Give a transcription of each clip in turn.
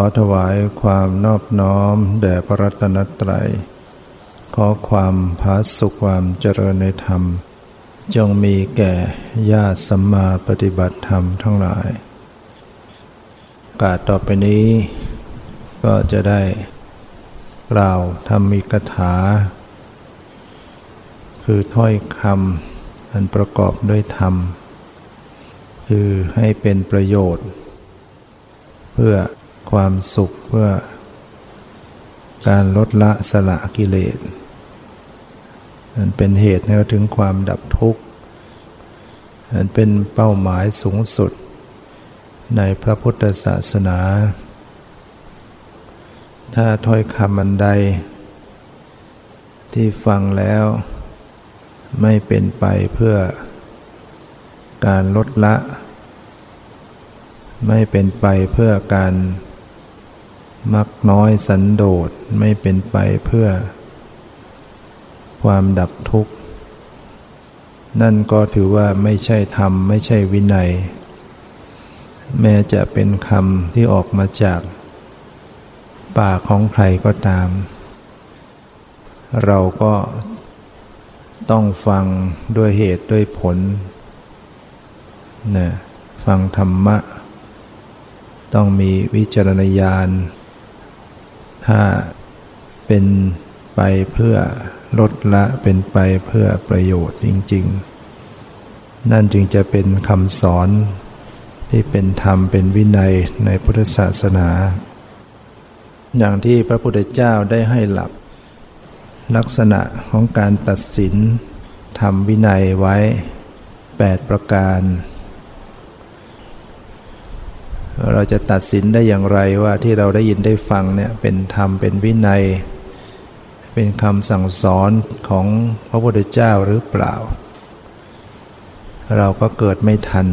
อถวายความนอบน้อมแด่พระรัตนตรัย ขอความพาสุขความเจริญในธรรม จงมีแก่ญาติสัมมาปฏิบัติธรรมทั้งหลาย กาต่อไปนี้ ก็จะได้กล่าวธรรมิกถา คือถ้อยคำอันประกอบด้วยธรรม คือให้เป็นประโยชน์ เพื่อ ความสุขเพื่อการลดละสละกิเลสมันเป็นเหตุให้ถึงความดับทุกข์มันเป็นเป้าหมายสูงสุดในพระพุทธศาสนา ถ้าถ้อยคำอันใด ที่ฟังแล้วไม่เป็นไปเพื่อการลดละ ไม่เป็นไปเพื่อการ มักน้อยสันโดษไม่เป็นไปเพื่อ ความดับทุกข์ นั่นก็ถือว่าไม่ใช่ธรรม ไม่ใช่วินัย แม้จะเป็นคำที่ออกมาจาก ปากของใครก็ตาม เราก็ต้องฟังด้วยเหตุด้วยผลนะฟังธรรมะ ต้องมีวิจารณญาณ ถ้าเป็นไปเพื่อลดละเป็นไปเพื่อประโยชน์จริง ๆ นั่นจึงจะเป็นคำสอนที่เป็นธรรมเป็นวินัยในพุทธศาสนา อย่างที่พระพุทธเจ้าได้ให้หลัก ลักษณะของการตัดสินทำวินัยไว้ 8 ประการ เราจะตัดสินได้อย่างไรว่าที่เราได้ยินได้ฟังเนี่ยเป็นธรรมเป็นวินัย เป็นคำสั่งสอนของพระพุทธเจ้าหรือเปล่า เราก็เกิดไม่ทัน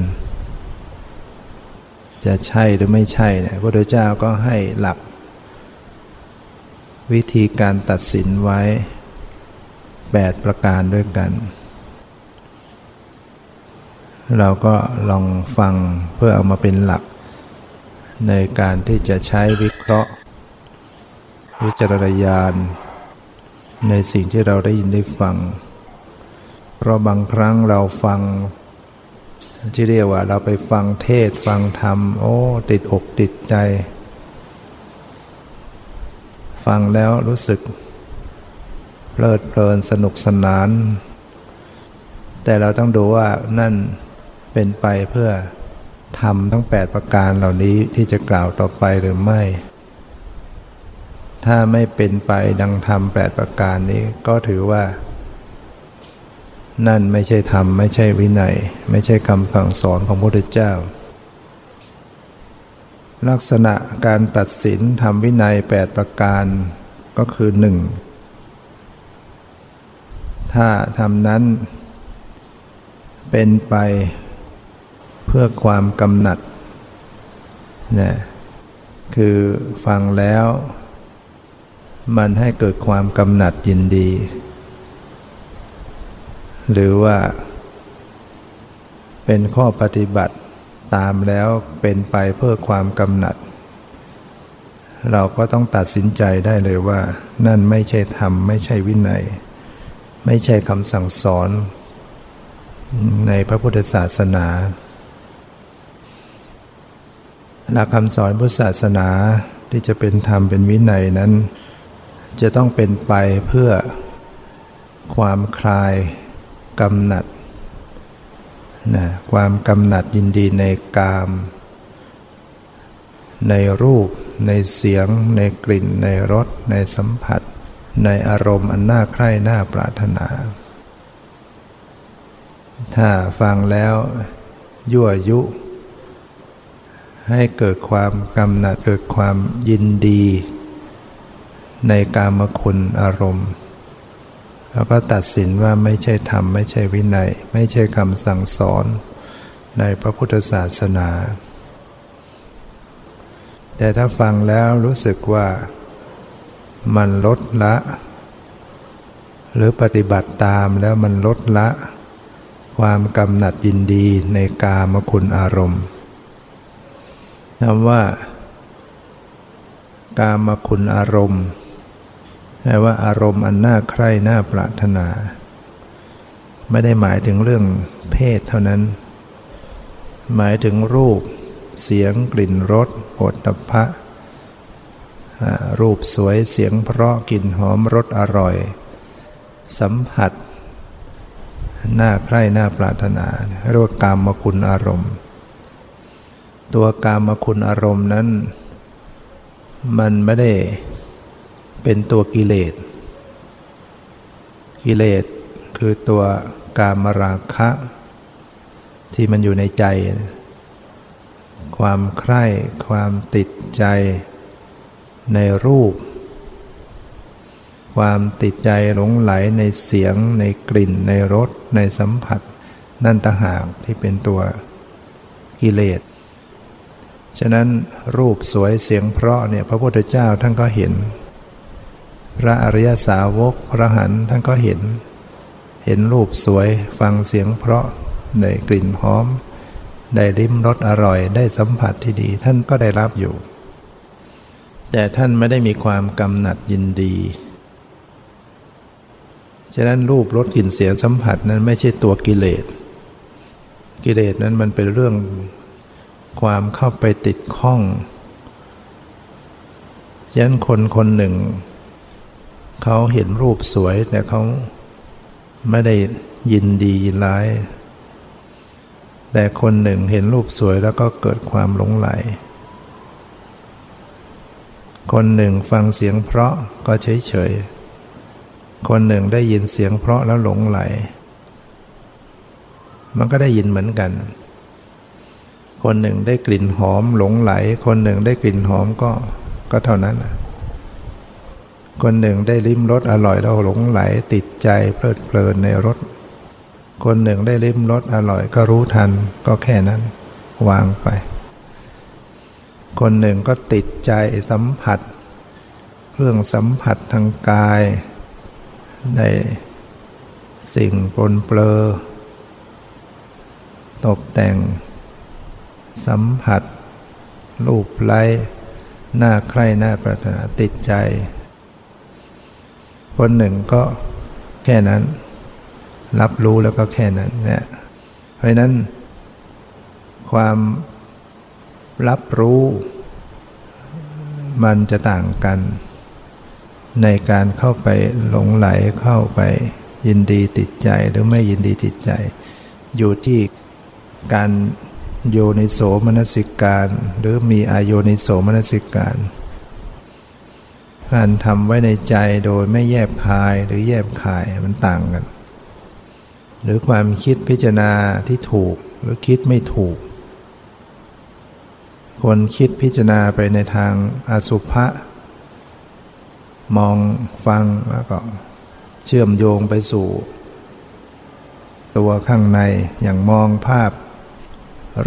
จะใช่หรือไม่ใช่เนี่ยพระพุทธเจ้าก็ให้หลัก วิธีการตัดสินไว้ 8 ประการด้วยกัน เราก็ลองฟังเพื่อเอามาเป็นหลัก ในการที่จะใช้วิเคราะห์ วิจารณญาณในสิ่งที่เราได้ยินได้ฟัง เพราะบางครั้งเราฟัง ที่เรียกว่าเราไปฟังเทศฟังธรรม โอ้ ติดอกติดใจ ฟังแล้วรู้สึก เพลิดเพลินสนุกสนาน แต่เราต้องดูว่านั่นเป็นไปเพื่อ ทำทั้ง 8 ประการเหล่านี้ที่จะกล่าวต่อไปหรือไม่ ถ้าไม่เป็นไปดังธรรมแปดประการนี้ก็ถือว่า นั่นไม่ใช่ธรรม ไม่ใช่วินัย ไม่ใช่คำสั่งสอนของพระพุทธเจ้า ลักษณะการตัดสินทำวินัย 8 ประการก็คือหนึ่งถ้าทำนั้นเป็นไป เพื่อความกำหนัดนะคือฟังแล้ว มันให้เกิดความกำหนัดยินดี หรือว่า เป็นข้อปฏิบัติตามแล้วเป็นไปเพื่อความกำหนัด เราก็ต้องตัดสินใจได้เลยว่า นั่นไม่ใช่ธรรม ไม่ใช่วินัย ไม่ใช่คำสั่งสอน ในพระพุทธศาสนา หลักคำสอนพุทธศาสนาที่จะเป็นธรรมเป็นวินัยนั้น จะต้องเป็นไปเพื่อความคลายกำหนัดนะความกำหนัดยินดีในกาม ในรูป ในเสียง ในกลิ่น ในรส ในสัมผัส ในอารมณ์อันน่าใคร่น่าปรารถนา ถ้าฟังแล้วยั่วยุ ให้เกิดความกำหนัดเกิดความยินดี ในกามคุณอารมณ์ แล้วก็ตัดสินว่าไม่ใช่ธรรม ไม่ใช่วินัย ไม่ใช่คำสั่งสอนในพระพุทธศาสนา แต่ถ้าฟังแล้วรู้สึกว่ามันลดละ หรือปฏิบัติตามแล้วมันลดละ ความกำหนัดยินดีในกามคุณอารมณ์ คำว่า กามคุณอารมณ์แปลว่าอารมณ์อันน่าใคร่น่าปรารถนา ไม่ได้หมายถึงเรื่องเพศเท่านั้น หมายถึงรูป เสียงกลิ่นรสโผฏฐัพพะรูปสวยเสียงเพราะกลิ่นหอมรสอร่อย สัมผัส น่าใคร่น่าปรารถนาเรียกว่ากามคุณอารมณ์ ตัวกามคุณอารมณ์นั้น มันไม่ได้เป็นตัวกิเลส กิเลสคือตัวกามราคะ ที่มันอยู่ในใจ ความใคร่ความติดใจในรูป ความติดใจหลงไหลในเสียง ในกลิ่น ในรสในสัมผัส นั่นต่างหากที่เป็นตัวกิเลส ฉะนั้นรูปสวยเสียงเพราะเนี่ยพระพุทธเจ้าท่านก็เห็น พระอริยสาวกพระหันท่านก็เห็น เห็นรูปสวยฟังเสียงเพราะได้กลิ่นหอม ได้ริมรสอร่อย ได้สัมผัสที่ดีท่านก็ได้รับอยู่ แต่ท่านไม่ได้มีความกำหนัดยินดี ฉะนั้นรูปรสกลิ่นเสียงสัมผัสนั้นไม่ใช่ตัวกิเลสกิเลสนั้นมันเป็นเรื่อง ความเข้าไปติดข้องฉะนั้นคนคนหนึ่ง เขาเห็นรูปสวยแต่เขาไม่ได้ยินดียินร้าย แต่คนหนึ่งเห็นรูปสวยแล้วก็เกิดความหลงไหล คนหนึ่งฟังเสียงเพราะก็เฉยเฉย คนหนึ่งได้ยินเสียงเพราะแล้วหลงไหล มันก็ได้ยินเหมือนกัน คนหนึ่งได้กลิ่นหอมหลงไหล คนหนึ่งได้กลิ่นหอมก็ก็เท่านั้น คนหนึ่งได้ลิ้มรสอร่อยแล้วหลงไหลติดใจเพลิดเพลินในรส คนหนึ่งได้ลิ้มรสอร่อยก็รู้ทันก็แค่นั้นวางไป คนหนึ่งก็ติดใจสัมผัส เครื่องสัมผัสทางกายในสิ่งปนเปลือตกแต่ง สัมผัส รูปไล้หน้าใคร่หน้าปรารถนาติดใจ คนหนึ่งก็แค่นั้น รับรู้แล้วก็แค่นั้นเนี่ยเพราะนั้น ความรับรู้ มันจะต่างกัน ในการเข้าไปหลงไหลเข้าไปยินดีติดใจหรือไม่ยินดีติดใจ อยู่ที่การ โยนิโสมนสิการ หรือมีอโยนิโสมนสิการการทำไว้ในใจโดยไม่แยบคายหรือแยบคายมันต่างกัน หรือความคิดพิจารณาที่ถูกหรือคิดไม่ถูก คนคิดพิจารณาไปในทางอสุภะมองฟังแล้วก็เชื่อมโยงไปสู่ ตัวข้างในอย่างมองภาพ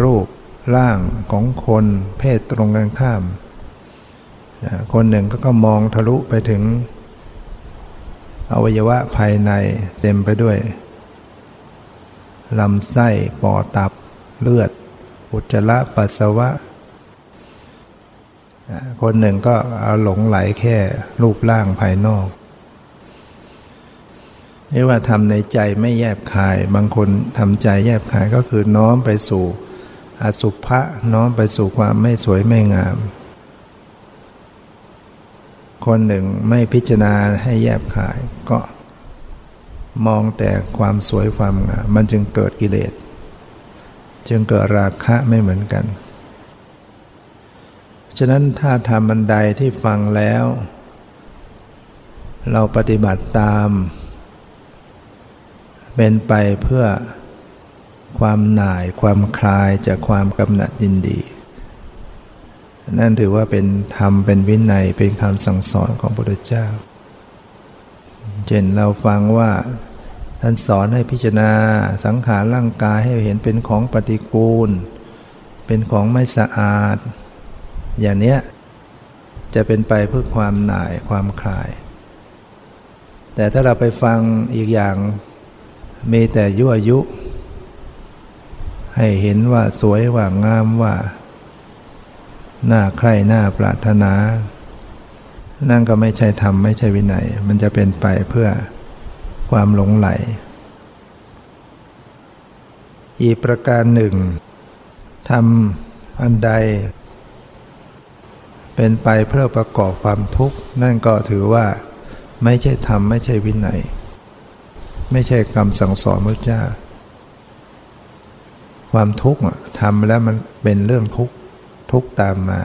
รูปร่างของคนเพศตรงกันข้าม คนหนึ่งก็ก็มองทะลุไปถึง อวัยวะภายในเต็มไปด้วยลำไส้ปอดตับเลือด อุจจาระปัสสาวะ คนหนึ่งก็เอาหลงไหลแค่รูปร่างภายนอกนี่ว่าทำในใจไม่แยบคาย บางคนทำใจแยบคายก็คือน้อมไปสู่ อสุภะน้อมไปสู่ความไม่สวยไม่งาม คนหนึ่งไม่พิจารณาให้แยบขาย ก็มองแต่ความสวยความงาม มันจึงเกิดกิเลส จึงเกิดราคะไม่เหมือนกัน ฉะนั้นถ้าทำบันไดที่ฟังแล้ว เราปฏิบัติตาม เป็นไปเพื่อ ความหน่ายความคลายจากความกำหนัดยินดี นั่นถือว่าเป็นธรรมเป็นวินัยเป็นคำสั่งสอนของพระพุทธเจ้า เช่นเราฟังว่าท่านสอนให้พิจารณาสังขารร่างกายให้เห็นเป็นของปฏิกูล เป็นของไม่สะอาด อย่างเนี้ยจะเป็นไปเพื่อความหน่ายความคลาย แต่ถ้าเราไปฟังอีกอย่างมีแต่ยั่วยุ ให้เห็นว่าสวยว่างามว่าหน้าใครหน้าปรารถนา นั่นก็ไม่ใช่ธรรมไม่ใช่วินัย มันจะเป็นไปเพื่อความหลงไหล อีกประการหนึ่งทำอันใด เป็นไปเพื่อประกอบความทุกข์ นั่นก็ถือว่าไม่ใช่ธรรมไม่ใช่วินัย ไม่ใช่คำสั่งสอนพระเจ้า ความทุกข์ทำแล้วมันเป็นเรื่องทุกข์ทุกข์ตามมา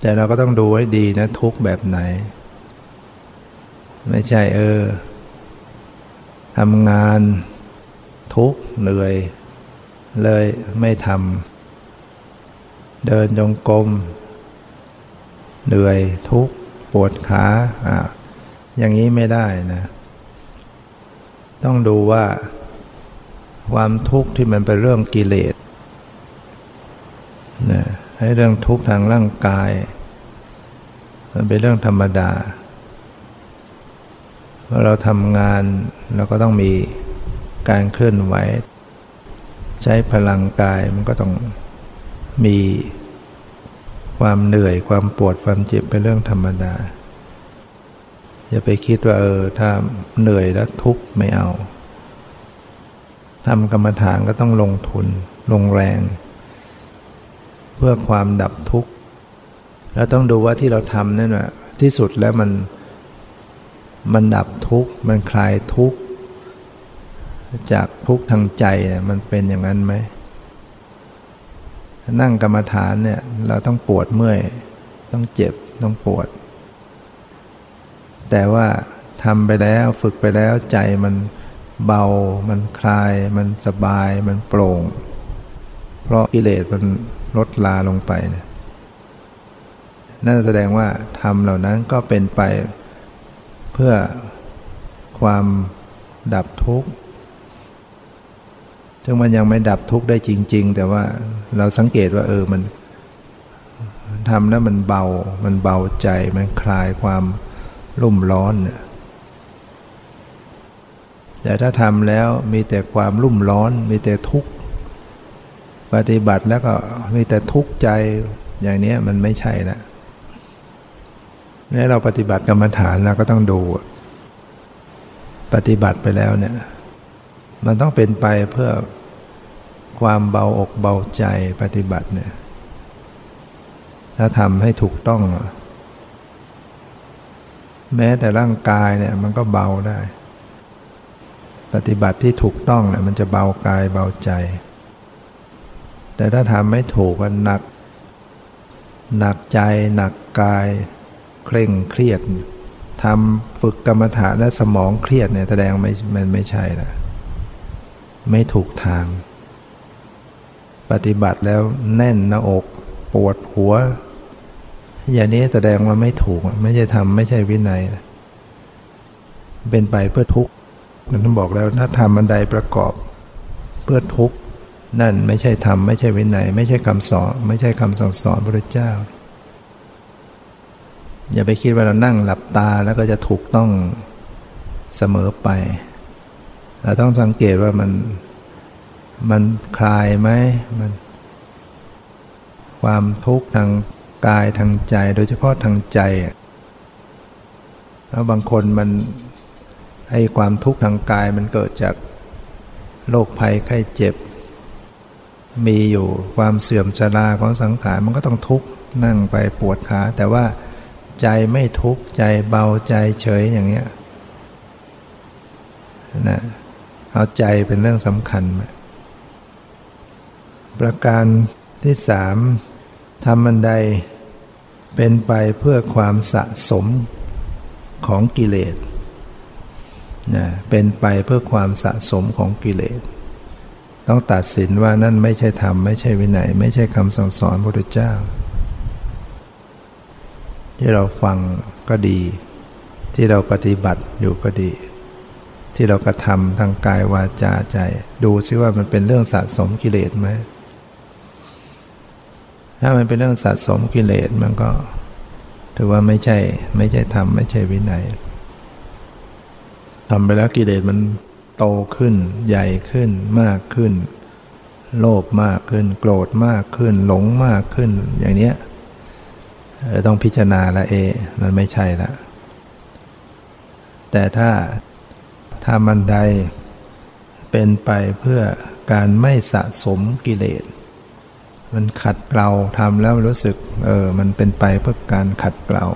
แต่เราก็ต้องดูให้ดีนะ ทุกข์แบบไหน ไม่ใช่เออทำงานทุกเหนื่อย เลยไม่ทำเดินจงกรมเหนื่อยทุกปวดขาอะอย่างนี้ไม่ได้นะ ต้องดูว่า ความทุกข์ที่มันเป็นเรื่องกิเลสนะให้เรื่องทุกข์ทางร่างกาย มันเป็นเรื่องธรรมดาเมื่อเราทำงานเราก็ต้องมีการเคลื่อนไหว ใช้พลังกายมันก็ต้องมีความเหนื่อยความปวดความเจ็บเป็นเรื่องธรรมดา อย่าไปคิดว่าเออถ้าเหนื่อยแล้วทุกข์ไม่เอา ทำกรรมฐานก็ต้องลงทุน ลงแรง เพื่อความดับทุกข์ แล้วต้องดูว่าที่เราทำนั่นแหะที่สุดแล้วมันมันดับทุกข์ มันคลายทุกข์ จากทุกข์ทางใจเนี่ยมันเป็นอย่างนั้นไหมนั่งกรรมฐานเนี่ยเราต้องปวดเมื่อย ต้องเจ็บ ต้องปวด แต่ว่าทำไปแล้วฝึกไปแล้วใจมัน เบา มันคลาย มันสบาย มันโปร่ง เพราะกิเลสมันลดลาลงไปเนี่ยนั่นแสดงว่าทำเหล่านั้นก็เป็นไปเพื่อความดับทุกข์ซึ่งมันยังไม่ดับทุกข์ได้จริง ๆ แต่ว่าเราสังเกตว่าเออมันทำแล้วมันเบา มันเบาใจ มันคลายความรุ่มร้อนเนี่ย แต่ถ้าทำแล้วมีแต่ความรุ่มร้อน มีแต่ทุกข์ปฏิบัติแล้วก็มีแต่ทุกข์ใจอย่างนี้มันไม่ใช่ล้วแม้เราปฏิบัติกรรมฐานเราก็ต้องดู ปฏิบัติไปแล้วเนี่ย มันต้องเป็นไปเพื่อความเบาอกเบาใจปฏิบัติเนี่ยถ้าทำให้ถูกต้อง แม้แต่ร่างกายเนี่ยมันก็เบาได้ ปฏิบัติที่ถูกต้องเนี่ยมันจะเบากายเบาใจ แต่ถ้าทำไม่ถูกก็หนัก หนักใจหนักกาย เคร่งเครียดทำฝึกกรรมฐานและสมองเครียดเนี่ยแสดงไม่มันไม่ใช่นะไม่ถูกทาง ปฏิบัติแล้วแน่นหน้าอก ปวดหัว อย่างนี้แสดงว่าไม่ถูก ไม่ใช่ทำไม่ใช่วินัย เป็นไปเพื่อทุกข์ นั่นบอกแล้วถ้าทำบันไดประกอบเพื่อทุกข์นั่นไม่ใช่ทำไม่ใช่วินัยไม่ใช่คำสอน ไม่ใช่คำสอนสอนพระเจ้า อย่าไปคิดว่าเรานั่งหลับตาแล้วก็จะถูกต้องเสมอไปเราต้องสังเกตว่ามันมันคลายไหมมันความทุกข์ทางกายทางใจ โดยเฉพาะทางใจแล้วบางคนมัน ให้ความทุกข์ทางกายมันเกิดจากโรคภัยไข้เจ็บ มีอยู่ความเสื่อมชราของสังขารมันก็ต้องทุกข์นั่งไปปวดขา แต่ว่าใจไม่ทุกข์ใจเบาใจเฉยอย่างเงี้ยนะเอาใจเป็นเรื่องสำคัญ ประการที่สามทำบันไดเป็นไปเพื่อความสะสมของกิเลส นะเป็นไปเพื่อความสะสมของกิเลส ต้องตัดสินว่านั่นไม่ใช่ธรรม ไม่ใช่วินัย ไม่ใช่คำสั่งสอนพระพุทธเจ้า ที่เราฟังก็ดี ที่เราปฏิบัติอยู่ก็ดี ที่เรากระทำทางกายวาจาใจ ดูซิว่ามันเป็นเรื่องสะสมกิเลสไหมถ้ามันเป็นเรื่องสะสมกิเลสมันก็ ถือว่าไม่ใช่ไม่ใช่ธรรมไม่ใช่วินัย ทำไปแล้วกิเลสมันโตขึ้น ใหญ่ขึ้นมากขึ้น โลภมากขึ้น โกรธมากขึ้น หลงมากขึ้น อย่างเนี้ยเราต้องพิจารณาละเอ มันไม่ใช่ละ แต่ถ้าถ้ามันใดเป็นไปเพื่อการไม่สะสมกิเลส มันขัดเกลาทำแล้วรู้สึก เออ มันเป็นไปเพื่อการขัดเกลา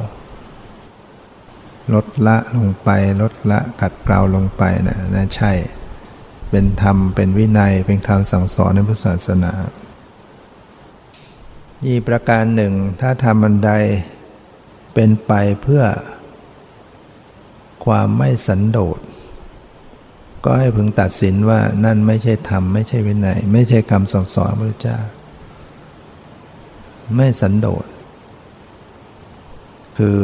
ลดละลงไป ลดละขัดเกลาลงไปนะนะใช่ เป็นธรรมเป็นวินัยเป็นคำสั่งสอนในพุทธศาสนาอีประการหนึ่ง ถ้าทำบันไดเป็นไปเพื่อ ความไม่สันโดษก็ให้พึงตัดสินว่านั่นไม่ใช่ธรรม ไม่ใช่วินัย ไม่ใช่คำสั่งสอนพระเจ้า ไม่สันโดษคือ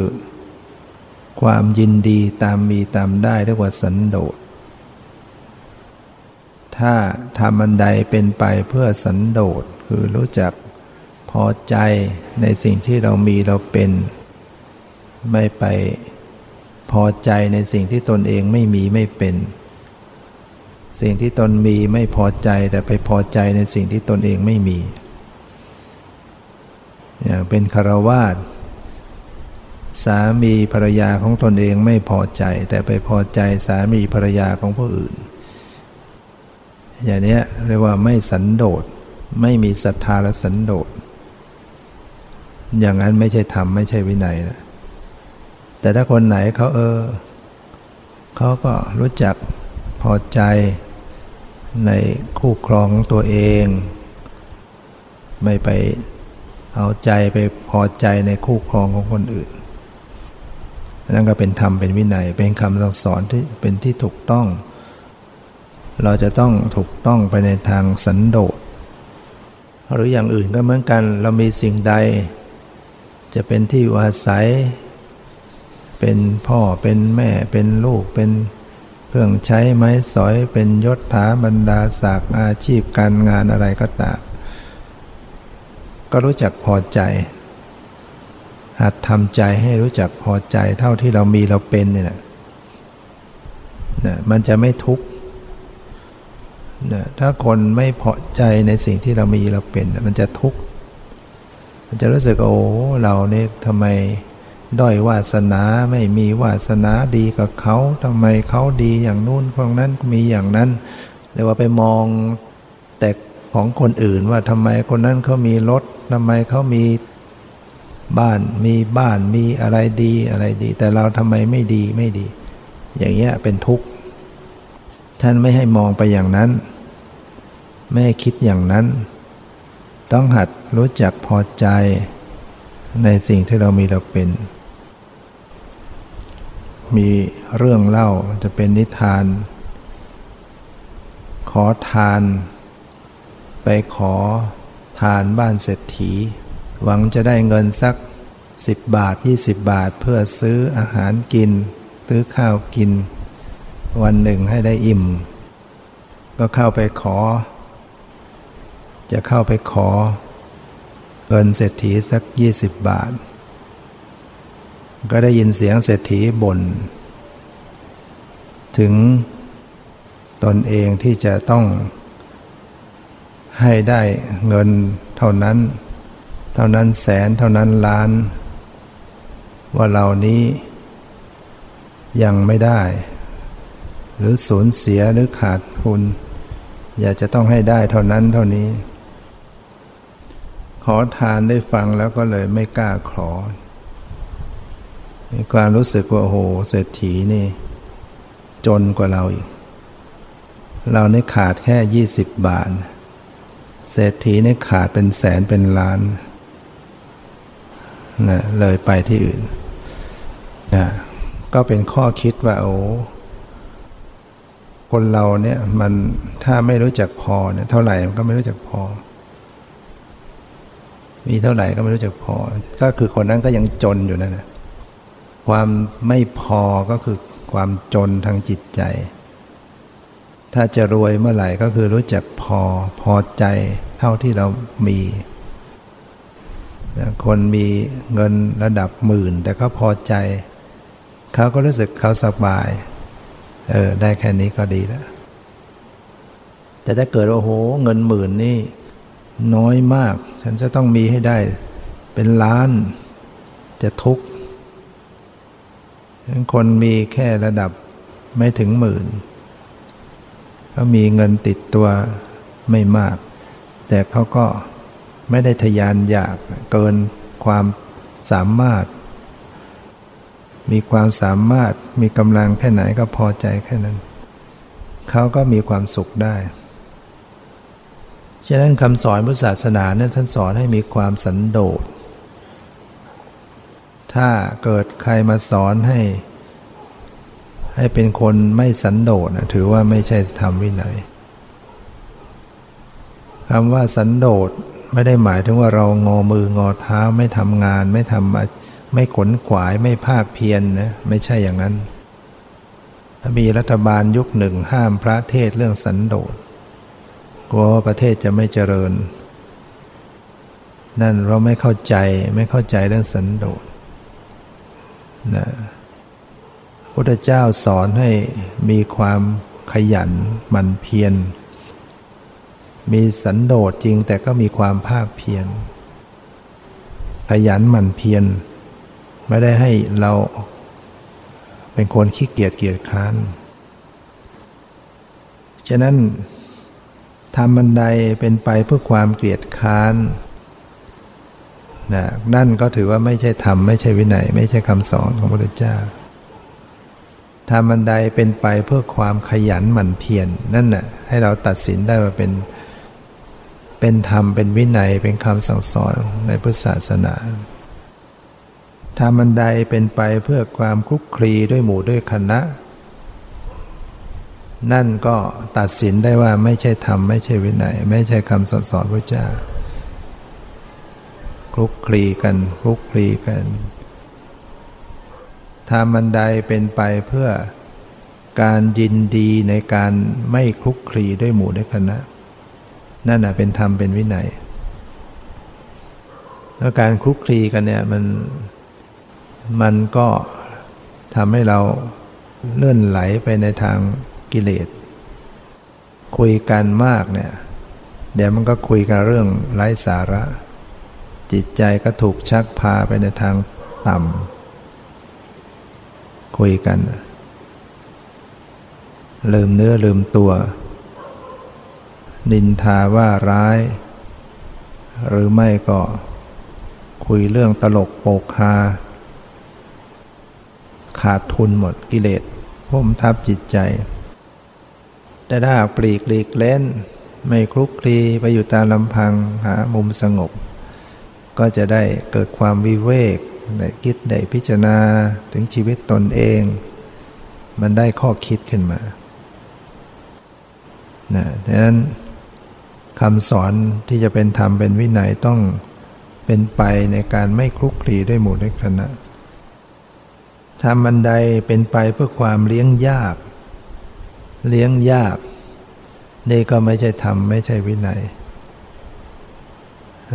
ความยินดีตามมีตามได้เรียกว่าสันโดษ ถ้าทำอันใดเป็นไปเพื่อสันโดษคือรู้จักพอใจในสิ่งที่เรามีเราเป็น ไม่ไปพอใจในสิ่งที่ตนเองไม่มีไม่เป็น สิ่งที่ตนมีไม่พอใจแต่ไปพอใจในสิ่งที่ตนเองไม่มีอย่างเป็นคารวาส สามีภรรยาของตนเองไม่พอใจ แต่ไปพอใจสามีภรรยาของผู้อื่น อย่างนี้เรียกว่าไม่สันโดษไม่มีศรัทธาและสันโดษอย่างนั้นไม่ใช่ธรรมไม่ใช่วินัยนะแต่ถ้าคนไหนเขาเออเขาก็รู้จักพอใจในคู่ครองตัวเอง ไม่ไปเอาใจไปพอใจในคู่ครองของคนอื่น นั่นก็เป็นธรรมเป็นวินัย เป็นคำสอนที่เป็นที่ถูกต้อง เราจะต้องถูกต้องไปในทางสันโดษหรืออย่างอื่นก็เหมือนกันเรามีสิ่งใด จะเป็นที่อาศัย เป็นพ่อเป็นแม่เป็นลูกเป็นเครื่องใช้ไม้สอยเป็นยศถาบรรดาศักดิ์อาชีพการงานอะไรก็ตามก็รู้จักพอใจ หัดทำใจให้รู้จักพอใจเท่าที่เรามีเราเป็นเนี่ยนะมันจะไม่ทุกข์นะถ้าคนไม่พอใจในสิ่งที่เรามีเราเป็น มันจะทุกข์มันจะรู้สึกโอ้เราเนี่ยทำไมด้อยวาสนาไม่มีวาสนาดีกับเขาทำไมเขาดีอย่างนู้นคนนั้นมีอย่างนั้นเรียกว่าไปมองแต่ของคนอื่นว่าทำไมคนนั้นเขามีรถทำไมเขามี บ้านมีบ้านมีอะไรดีอะไรดี แต่เราทำไมไม่ดีไม่ดี อย่างเงี้ยเป็นทุกข์ ท่านไม่ให้มองไปอย่างนั้น ไม่ให้คิดอย่างนั้น ต้องหัดรู้จักพอใจในสิ่งที่เรามีเราเป็น มีเรื่องเล่าจะเป็นนิทาน ขอทาน ไปขอทานบ้านเศรษฐี หวังจะได้เงินสักสิบบาทยี่สิบบาท เพื่อซื้ออาหารกิน ซื้อข้าวกิน วันหนึ่งให้ได้อิ่ม ก็เข้าไปขอ จะเข้าไปขอ เงินเศรษฐีสักยี่สิบบาท ก็ได้ยินเสียงเศรษฐีบน่น ถึงตนเองที่จะต้องให้ได้เงินเท่านั้น ท่านั้นแสนเท่านั้นล้าน ว่าเหล่านี้ยังไม่ได้ หรือสูญเสียหรือขาดทุน อยากจะต้องให้ได้เท่านั้นเท่านี้ ขอทานได้ฟังแล้วก็เลยไม่กล้าขอมีความรู้สึกว่าโอ้โหเศรษฐีนี่ จนกว่าเราอีก เรานี่ขาดแค่ยี่สิบบาท เศรษฐีนี่ขาดเป็นแสนเป็นล้าน นะเลยไปที่อื่นนะก็เป็นข้อคิดว่าโอ้คนเราเนี่ยมันถ้าไม่รู้จักพอเนี่ยเท่าไหร่มันก็ไม่รู้จักพอ มีเท่าไหร่ก็ไม่รู้จักพอ ก็คือคนนั้นก็ยังจนอยู่นั่นนะความไม่พอก็คือความจนทางจิตใจ ถ้าจะรวยเมื่อไหร่ก็คือรู้จักพอพอใจเท่าที่เรามี คนมีเงินระดับหมื่น แต่เขาพอใจ เขาก็รู้สึกเขาสบาย เออ ได้แค่นี้ก็ดีแล้ว แต่ถ้าเกิดว่าโห เงินหมื่นนี่ น้อยมาก ฉันจะต้องมีให้ได้ เป็นล้าน จะทุกข์คนมีแค่ระดับไม่ถึงหมื่นเขามีเงินติดตัวไม่มาก แต่เขาก็ ไม่ได้ทยานอยากเกินความสามารถ มีความสามารถมีกำลังแค่ไหนก็พอใจแค่นั้น เขาก็มีความสุขได้ฉะนั้นคำสอนพุทธศาสนาเนี่ยท่านสอนให้มีความสันโดษ ถ้าเกิดใครมาสอนให้ ให้เป็นคนไม่สันโดษถือว่าไม่ใช่ธรรมวินัยคำว่าสันโดษ ไม่ได้หมายถึงว่าเรางอมืองอเท้าไม่ทำงาน ไม่ทำไม่ขนขวายไม่ภาคเพียรนนะไม่ใช่อย่างนั้น มีรัฐบาลยุคหนึ่งห้ามพระเทศเรื่องสันโดษกลัวประเทศจะไม่เจริญ นั่นเราไม่เข้าใจไม่เข้าใจเรื่องสันโดษนะพุทธเจ้าสอนให้มีความขยันหมั่นเพียร มีสันโดษจริงแต่ก็มีความภาคเพียรขยันหมั่นเพียรไม่ได้ให้เราเป็นคนขี้เกียจเกียจคร้านฉะนั้นทำบันไดเป็นไปเพื่อความเกลียดค้านนะนั่นก็ถือว่าไม่ใช่ธรรมไม่ใช่วินัยไม่ใช่คำสอนของพระพุทธเจ้าทำบันไดเป็นไปเพื่อความขยันหมั่นเพียรนนั่นน่ะให้เราตัดสินได้ว่าเป็น เป็นธรรมเป็นวินัยเป็นคำสั่งสอนในพุทธศาสนาทำบันไดเป็นไปเพื่อความคลุกคลีด้วยหมู่ด้วยคณะ นั่นก็ตัดสินได้ว่าไม่ใช่ธรรมไม่ใช่วินัย ไม่ใช่คำสอนสอนพระเจ้าคลุกคลีกันคลุกคลีกันทำบันไดเป็นไปเพื่อการยินดีในการไม่คลุกคลีด้วยหมู่ด้วยคณะ นั่นแหะเป็นธรรมเป็นวินัยแล้วการคลุกคลีกันเนี่ยมันมันก็ทำให้เราเลื่อนไหลไปในทางกิเลส คุยกันมากเนี่ย เดี๋ยวมันก็คุยกันเรื่องไร้สาระ จิตใจก็ถูกชักพาไปในทางต่ำคุยกัน ลืมเนื้อลืมตัว นินทาว่าร้าย หรือไม่ก็คุยเรื่องตลกโปกฮาขาดทุนหมดกิเลสพุ่มทับจิตใจ แต่ถ้าปลีกหลีกเล่น ไม่คลุกคลีไปอยู่ตามลำพังหามุมสงบ ก็จะได้เกิดความวิเวกได้คิดได้พิจารณาถึงชีวิตตนเอง มันได้ข้อคิดขึ้นมานะดังนั้น คำสอนที่จะเป็นธรรมเป็นวินัยต้องเป็นไปในการไม่คลุกคลีด้วยหมู่ด้วยคณะทำบันไดเป็นไปเพื่อความเลี้ยงยาก เลี้ยงยาก นี่ก็ไม่ใช่ธรรมไม่ใช่วินัย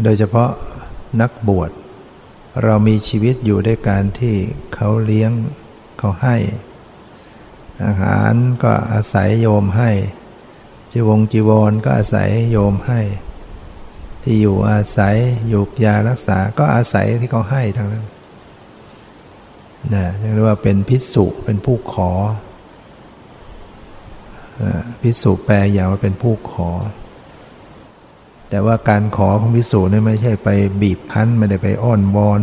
โดยเฉพาะนักบวช เรามีชีวิตอยู่ด้วยการที่เขาเลี้ยงเขาให้ อาหารก็อาศัยโยมให้ จีวงจีวรก็อาศัยโยมให้ ที่อยู่อาศัยอยู่ยารักษาก็อาศัยที่เขาให้ทั้งนั้นนะเรียกว่าเป็นพิสุเป็นผู้ขอพิสุแปลอย่างว่าเป็นผู้ขอ แต่ว่าการขอของพิสุนี่ไม่ใช่ไปบีบคั้นไม่ได้ไปอ้อนวอน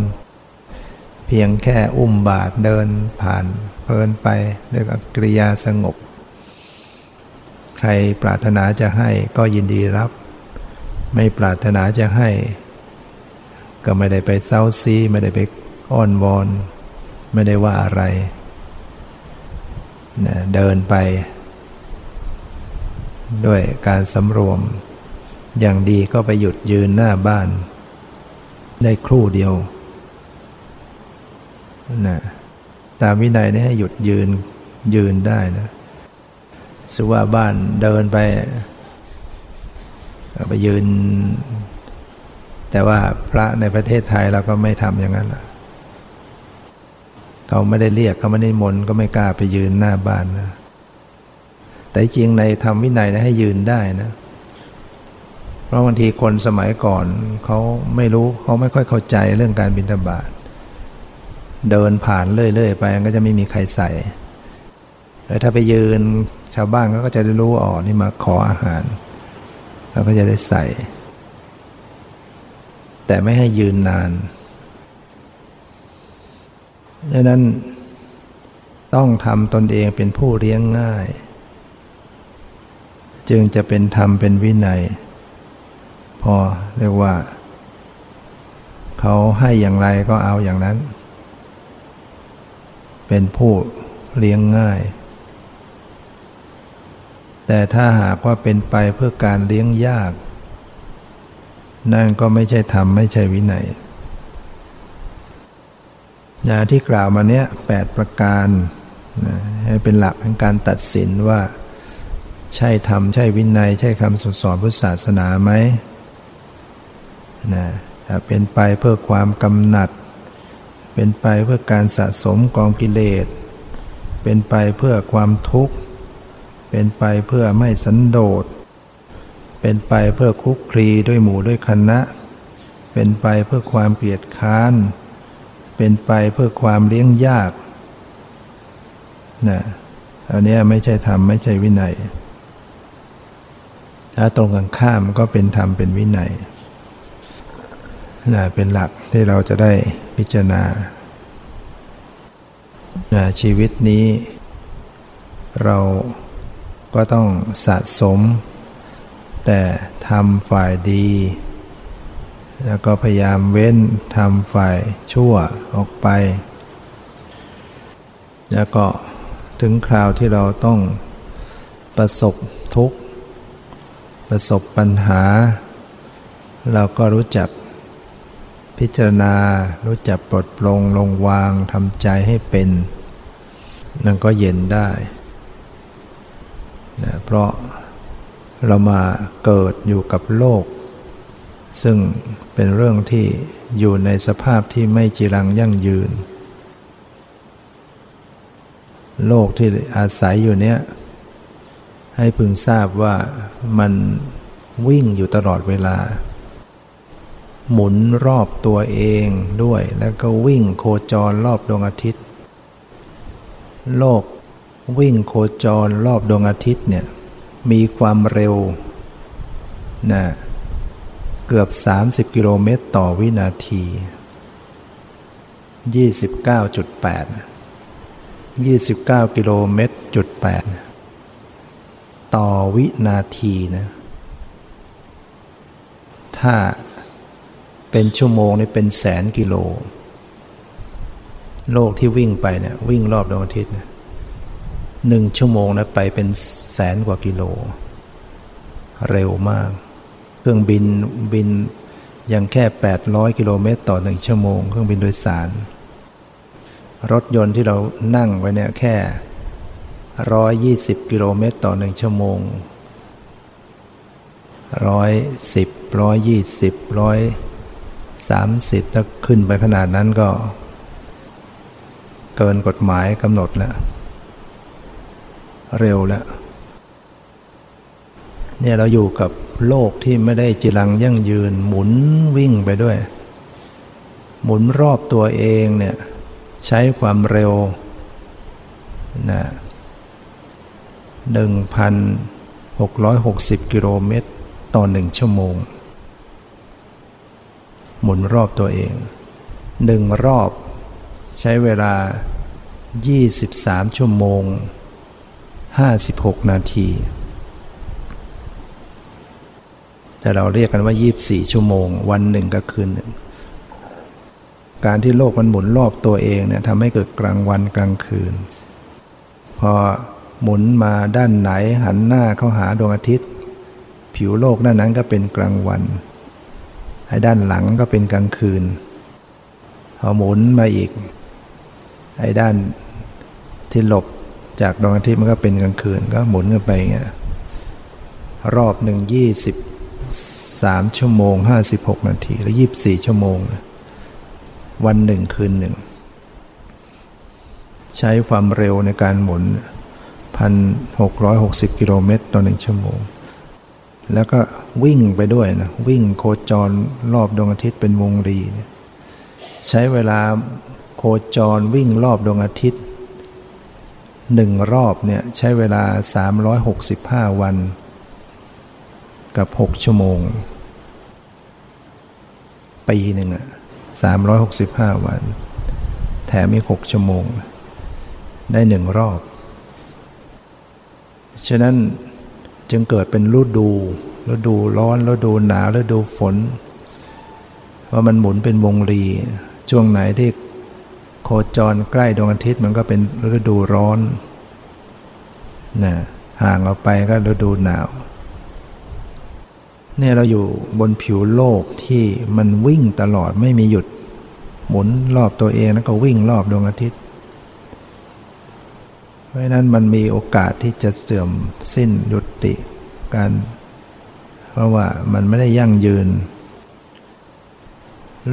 พพียงแค่อุ้มบาทเดินผ่านเพลินไปด้วยกิริยาสงบ ใครปรารถนาจะให้ก็ยินดีรับ ไม่ปรารถนาจะให้ ก็ไม่ได้ไปเซ้าซีไม่ได้ไปอ้อนวอน ไม่ได้ว่าอะไรนะเดินไป ด้วยการสำรวม อย่างดีก็ไปหยุดยืนหน้าบ้าน ได้ครู่เดียวนะตามวินัยนี่ให้หยุดยืนยืนได้นะ สุว่าบ้านเดินไปไปยืน แต่ว่าพระในประเทศไทยเราก็ไม่ทำอย่างนั้นเขาไม่ได้เรียกเขาไม่ได้มนก็ไม่กล้าไปยืนหน้าบ้านนะแต่จริงในธรรมวินัยนะให้ยืนได้นะ เพราะบางทีคนสมัยก่อนเขาไม่รู้เขาไม่ค่อยเข้าใจเรื่องการบิณฑบาตเดินผ่านเรื่อยๆไปก็จะไม่มีใครใส่ ถ้าไปยืนชาวบ้านเขาก็จะได้รู้อ๋อนี่มาขออาหารแล้วก็จะได้ใส่ แต่ไม่ให้ยืนนานดังนั้นต้องทำตนเองเป็นผู้เลี้ยงง่าย จึงจะเป็นธรรมเป็นวินัย พอเรียกว่า เขาให้อย่างไรก็เอาอย่างนั้น เป็นผู้เลี้ยงง่าย แต่ถ้าหากว่าเป็นไปเพื่อการเลี้ยงยาก นั่นก็ไม่ใช่ธรรมไม่ใช่วินัยนะที่กล่าวมาเนี้ยแปดประการนะให้เป็นหลักในการตัดสินว่า ใช่ธรรมใช่วินัย ใช่คำสอนพุทธศาสนาไหมนะถ้าเป็นไปเพื่อความกำหนัด เป็นไปเพื่อการสะสมกองกิเลส เป็นไปเพื่อความทุกข์ เป็นไปเพื่อไม่สันโดษ เป็นไปเพื่อคุกคลีด้วยหมู่ด้วยคณะ เป็นไปเพื่อความเกลียดค้าน เป็นไปเพื่อความเลี้ยงยากนะอันนี้ไม่ใช่ธรรมไม่ใช่วินัย ถ้าตรงกันข้ามก็เป็นธรรมเป็นวินัยนะเป็นหลักที่เราจะได้พิจารณานะชีวิตนี้เรา ก็ต้องสะสม แต่ทำฝ่ายดี แล้วก็พยายามเว้นทำฝ่ายชั่วออกไป แล้วก็ถึงคราวที่เราต้องประสบทุกข์ ประสบปัญหา เราก็รู้จักพิจารณารู้จักปลดปลงลงวางทำใจให้เป็น นั่นก็เย็นได้ นะเพราะเรามาเกิดอยู่กับโลก ซึ่งเป็นเรื่องที่อยู่ในสภาพที่ไม่จีรังยั่งยืน โลกที่อาศัยอยู่เนี้ยให้พึงทราบว่ามันวิ่งอยู่ตลอดเวลา หมุนรอบตัวเองด้วย แล้วก็วิ่งโคจรรอบดวงอาทิตย์ โลก วิ่งโคจรรอบดวงอาทิตย์เนี่ยมีความเร็วนะเกือบ 30 กิโลเมตรต่อวินาที 29.8 29 กิโลเมตรจุด8ต่อวินาทีนะถ้าเป็นชั่วโมงนี่เป็นแสนกิโล โลกที่วิ่งไปเนี่ยวิ่งรอบดวงอาทิตย์ หนึ่งชั่วโมงนะไปเป็นแสนกว่ากิโล เร็วมาก เครื่องบินบินยังแค่ 800 กิโลเมตรต่อหนึ่งชั่วโมง เครื่องบินโดยสาร รถยนต์ที่เรานั่งไว้เนี่ยแค่ 120 กิโลเมตรต่อหนึ่งชั่วโมง110 120 100สามสิบถ้าขึ้นไปขนาดนั้นก็ เกินกฎหมายกำหนดแล้ว เร็วแล้วเนี่ยเราอยู่กับโลกที่ไม่ได้จิรังยั่งยืน หมุนวิ่งไปด้วย หมุนรอบตัวเองเนี่ยใช้ความเร็วนะหนึ่งพันหกร้อยหกสิบกิโลเมตรต่อหนึ่งชั่วโมง หมุนรอบตัวเองหนึ่งรอบใช้เวลา 23 ชั่วโมง 56 นาที แต่เราเรียกกันว่า 24 ชั่วโมง วันหนึ่งก็คืนหนึ่งการที่โลกมันหมุนรอบตัวเองเนี่ยทำให้เกิดกลางวันกลางคืน พอหมุนมาด้านไหนหันหน้าเข้าหาดวงอาทิตย์ ผิวโลกด้านนั้นก็เป็นกลางวันไอ้ด้านหลังก็เป็นกลางคืน พอหมุนมาอีก ไอ้ด้านที่หลบ จากดวงอาทิตย์มันก็เป็นกลางคืนก็หมุนกันไปเงี้ยรอบหนึ่งยี่สิบสามชั่วโมงห้าสิบหกนาทีหรือยี่บสี่ชั่วโมง วันหนึ่งคืนหนึ่ง ใช้ความเร็วในการหมุนพันหกร้อยหกสิบกิโลเมตรต่อหนึ่งชั่วโมง แล้วก็วิ่งไปด้วยนะ วิ่งโคจรรอบดวงอาทิตย์เป็นวงรี ใช้เวลาโคจรวิ่งรอบดวงอาทิตย์ หนึ่งรอบเนี่ยใช้เวลา 365 วัน กับ 6 ชั่วโมง ปีหนึ่งอะ365 วัน แถมอีก 6 ชั่วโมง ได้หนึ่งรอบ ฉะนั้นจึงเกิดเป็นฤดูฤดูร้อนฤดูหนาวฤดูฝนว่ามันหมุนเป็นวงรีช่วงไหนที่ จรใกล้ดวงอาทิตย์มันก็เป็นฤดูร้อนนะห่างออกไปก็ฤดูหนาวเนี่ยเราอยู่บนผิวโลกที่มันวิ่งตลอดไม่มีหยุด หมุนรอบตัวเองแล้วก็วิ่งรอบดวงอาทิตย์ เพราะนั้นมันมีโอกาสที่จะเสื่อมสิ้นยุติการ เพราะว่ามันไม่ได้ยั่งยืน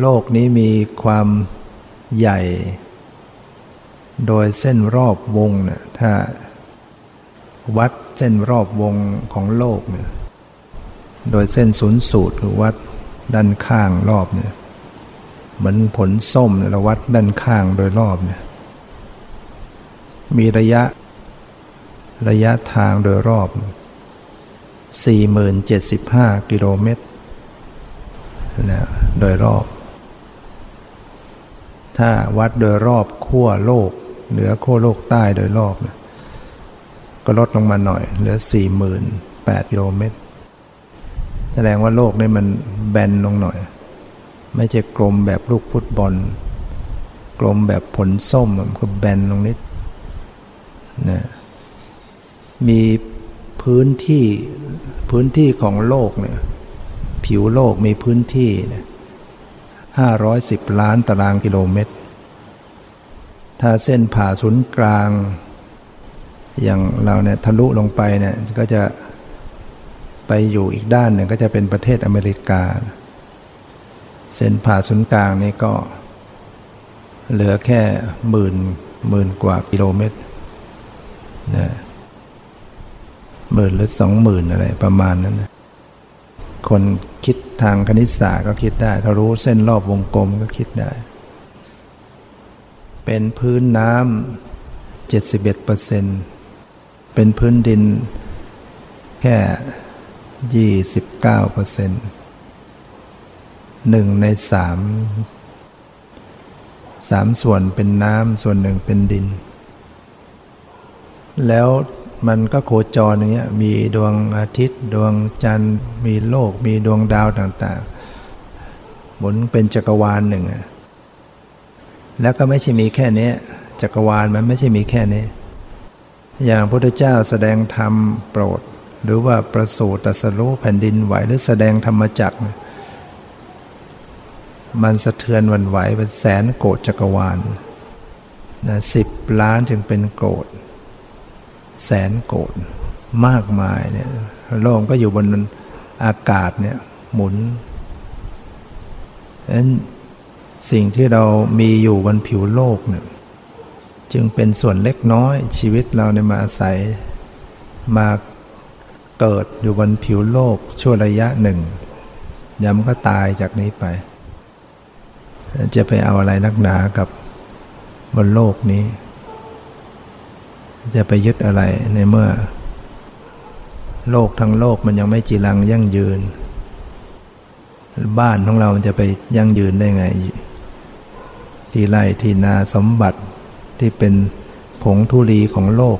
โลกนี้มีความใหญ่ โดยเส้นรอบวงเนี่ยถ้าวัดเส้นรอบวงของโลกเนี่ยโดยเส้นศูนย์สูตรหรือวัดด้านข้างรอบเนี่ยเหมือนผลส้มเราวัดด้านข้างโดยรอบเนี่ยมีระยะระยะทางโดยรอบ 4075 กิโลเมตรนะโดยรอบ ถ้าวัดโดยรอบขั้วโลก เหนือขั้โลกใต้โดยรอบนะก็ลดลงมาหน่อย เหลือ 48,000กิโลเมตร แสดงว่าโลกนี่มันแบนลงหน่อย ไม่ใช่กลมแบบลูกฟุตบอล กลมแบบผลส้มมันก็แบนลงนิดนะมีพื้นที่พื้นที่ของโลกเนี่ย ผิวโลกมีพื้นที่เนี่ยห้าร้อยสิบล้านตารางกิโลเมตร ถ้าเส้นผ่าศูนย์กลาง อย่างเราเนี่ยทะลุลงไปเนี่ยก็จะไปอยู่อีกด้านหนึ่งก็จะเป็นประเทศอเมริกา เส้นผ่าศูนย์กลางนี่ก็เหลือแค่หมื่นหมื่นกว่ากิโลเมตรนะหมื่นหรือสองหมื่นอะไรประมาณนั้นนะคนคิดทางคณิตศาสตร์ก็คิดได้ ถ้ารู้เส้นรอบวงกลมก็คิดได้ เป็นพื้นน้ำเจ็ดสิบเอ็ดเปอร์เซ็นเป็นพื้นดิน แค่ยี่สิบเก้าเปอร์เซ็นหนึ่งในสามสามส่วนเป็นน้ำส่วนหนึ่งเป็นดิน แล้วมันก็โคจรอย่างเงี้ยมีดวงอาทิตย์ ดวงจันทร์มีโลก มีดวงดาวต่างๆหมุนเป็นจักรวาลหนึ่ง แล้วก็ไม่ใช่มีแค่นี้จักรวาลมันไม่ใช่มีแค่นี้ อย่างพระพุทธเจ้าแสดงธรรมโปรด หรือว่าประสูติตรัสรู้แผ่นดินไหวหรือแสดงธรรมจักร มันสะเทือนวันไหวเป็นแสนโกดจักรวาลนะสิบล้านจึงเป็นโกดแสนโกดมากมายเนี่ยโลกก็อยู่บนอากาศเนี่ยหมุนดังนั้น สิ่งที่เรามีอยู่บนผิวโลกเนี่ยจึงเป็นส่วนเล็กน้อยชีวิตเราเนี่ยมาอาศัยมาเกิดอยู่บนผิวโลกชั่วระยะหนึ่งย้ำก็ตายจากนี้ไป จะไปเอาอะไรนักหนากับบนโลกนี้ จะไปยึดอะไรในเมื่อ โลกทั้งโลกมันยังไม่จีรังยั่งยืน บ้านของเรามันจะไปยั่งยืนได้ไง ที่ไร่ที่นาสมบัติที่เป็นผงธุลีของโลก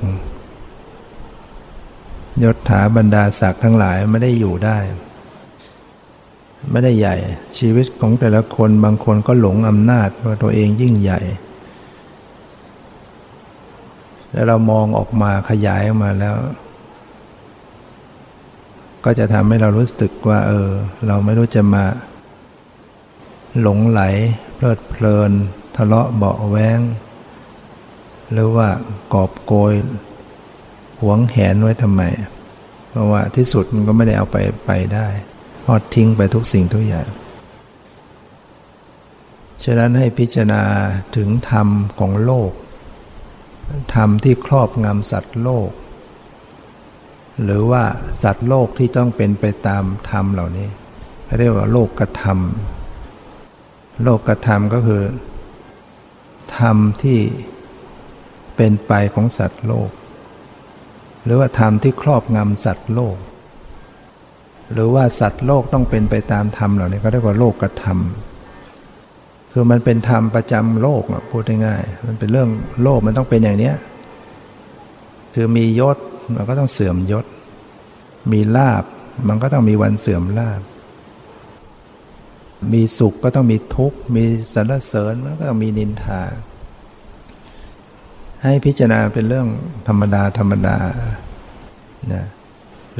ยศถาบรรดาศักดิ์ทั้งหลายไม่ได้อยู่ได้ ไม่ได้ใหญ่ ชีวิตของแต่ละคนบางคนก็หลงอำนาจว่าตัวเองยิ่งใหญ่ แล้วเรามองออกมาขยายออกมาแล้ว ก็จะทำให้เรารู้สึกว่า เออ เราไม่รู้จะมา หลงไหล เพลิดเพลิน ทะเลาะเบาแวงหรือว่ากอบโกยหวงแหนไว้ทำไม เพราะว่าที่สุดมันก็ไม่ได้เอาไปไปได้ทอดทิ้งไปทุกสิ่งทุกอย่าง ฉะนั้นให้พิจารณาถึงธรรมของโลก ธรรมที่ครอบงำสัตว์โลก หรือว่าสัตว์โลกที่ต้องเป็นไปตามธรรมเหล่านี้เรียกว่าโลกกระทำโลกกระทำก็คือ ธรรมที่เป็นไปของสัตว์โลก หรือว่าธรรมที่ครอบงำสัตว์โลก หรือว่าสัตว์โลกต้องเป็นไปตามธรรมเหล่านี้ก็เรียกว่าโลกกระทำคือมันเป็นธรรมประจำโลกพูดง่ายๆมันเป็นเรื่องโลกมันต้องเป็นอย่างเนี้ยคือมียศมันก็ต้องเสื่อมยศ มีลาบมันก็ต้องมีวันเสื่อมลาบ มีสุขก็ต้องมีทุกข์ มีสรรเสริญมันก็ต้องมีนินทา ให้พิจารณาเป็นเรื่องธรรมดาธรรมดานะ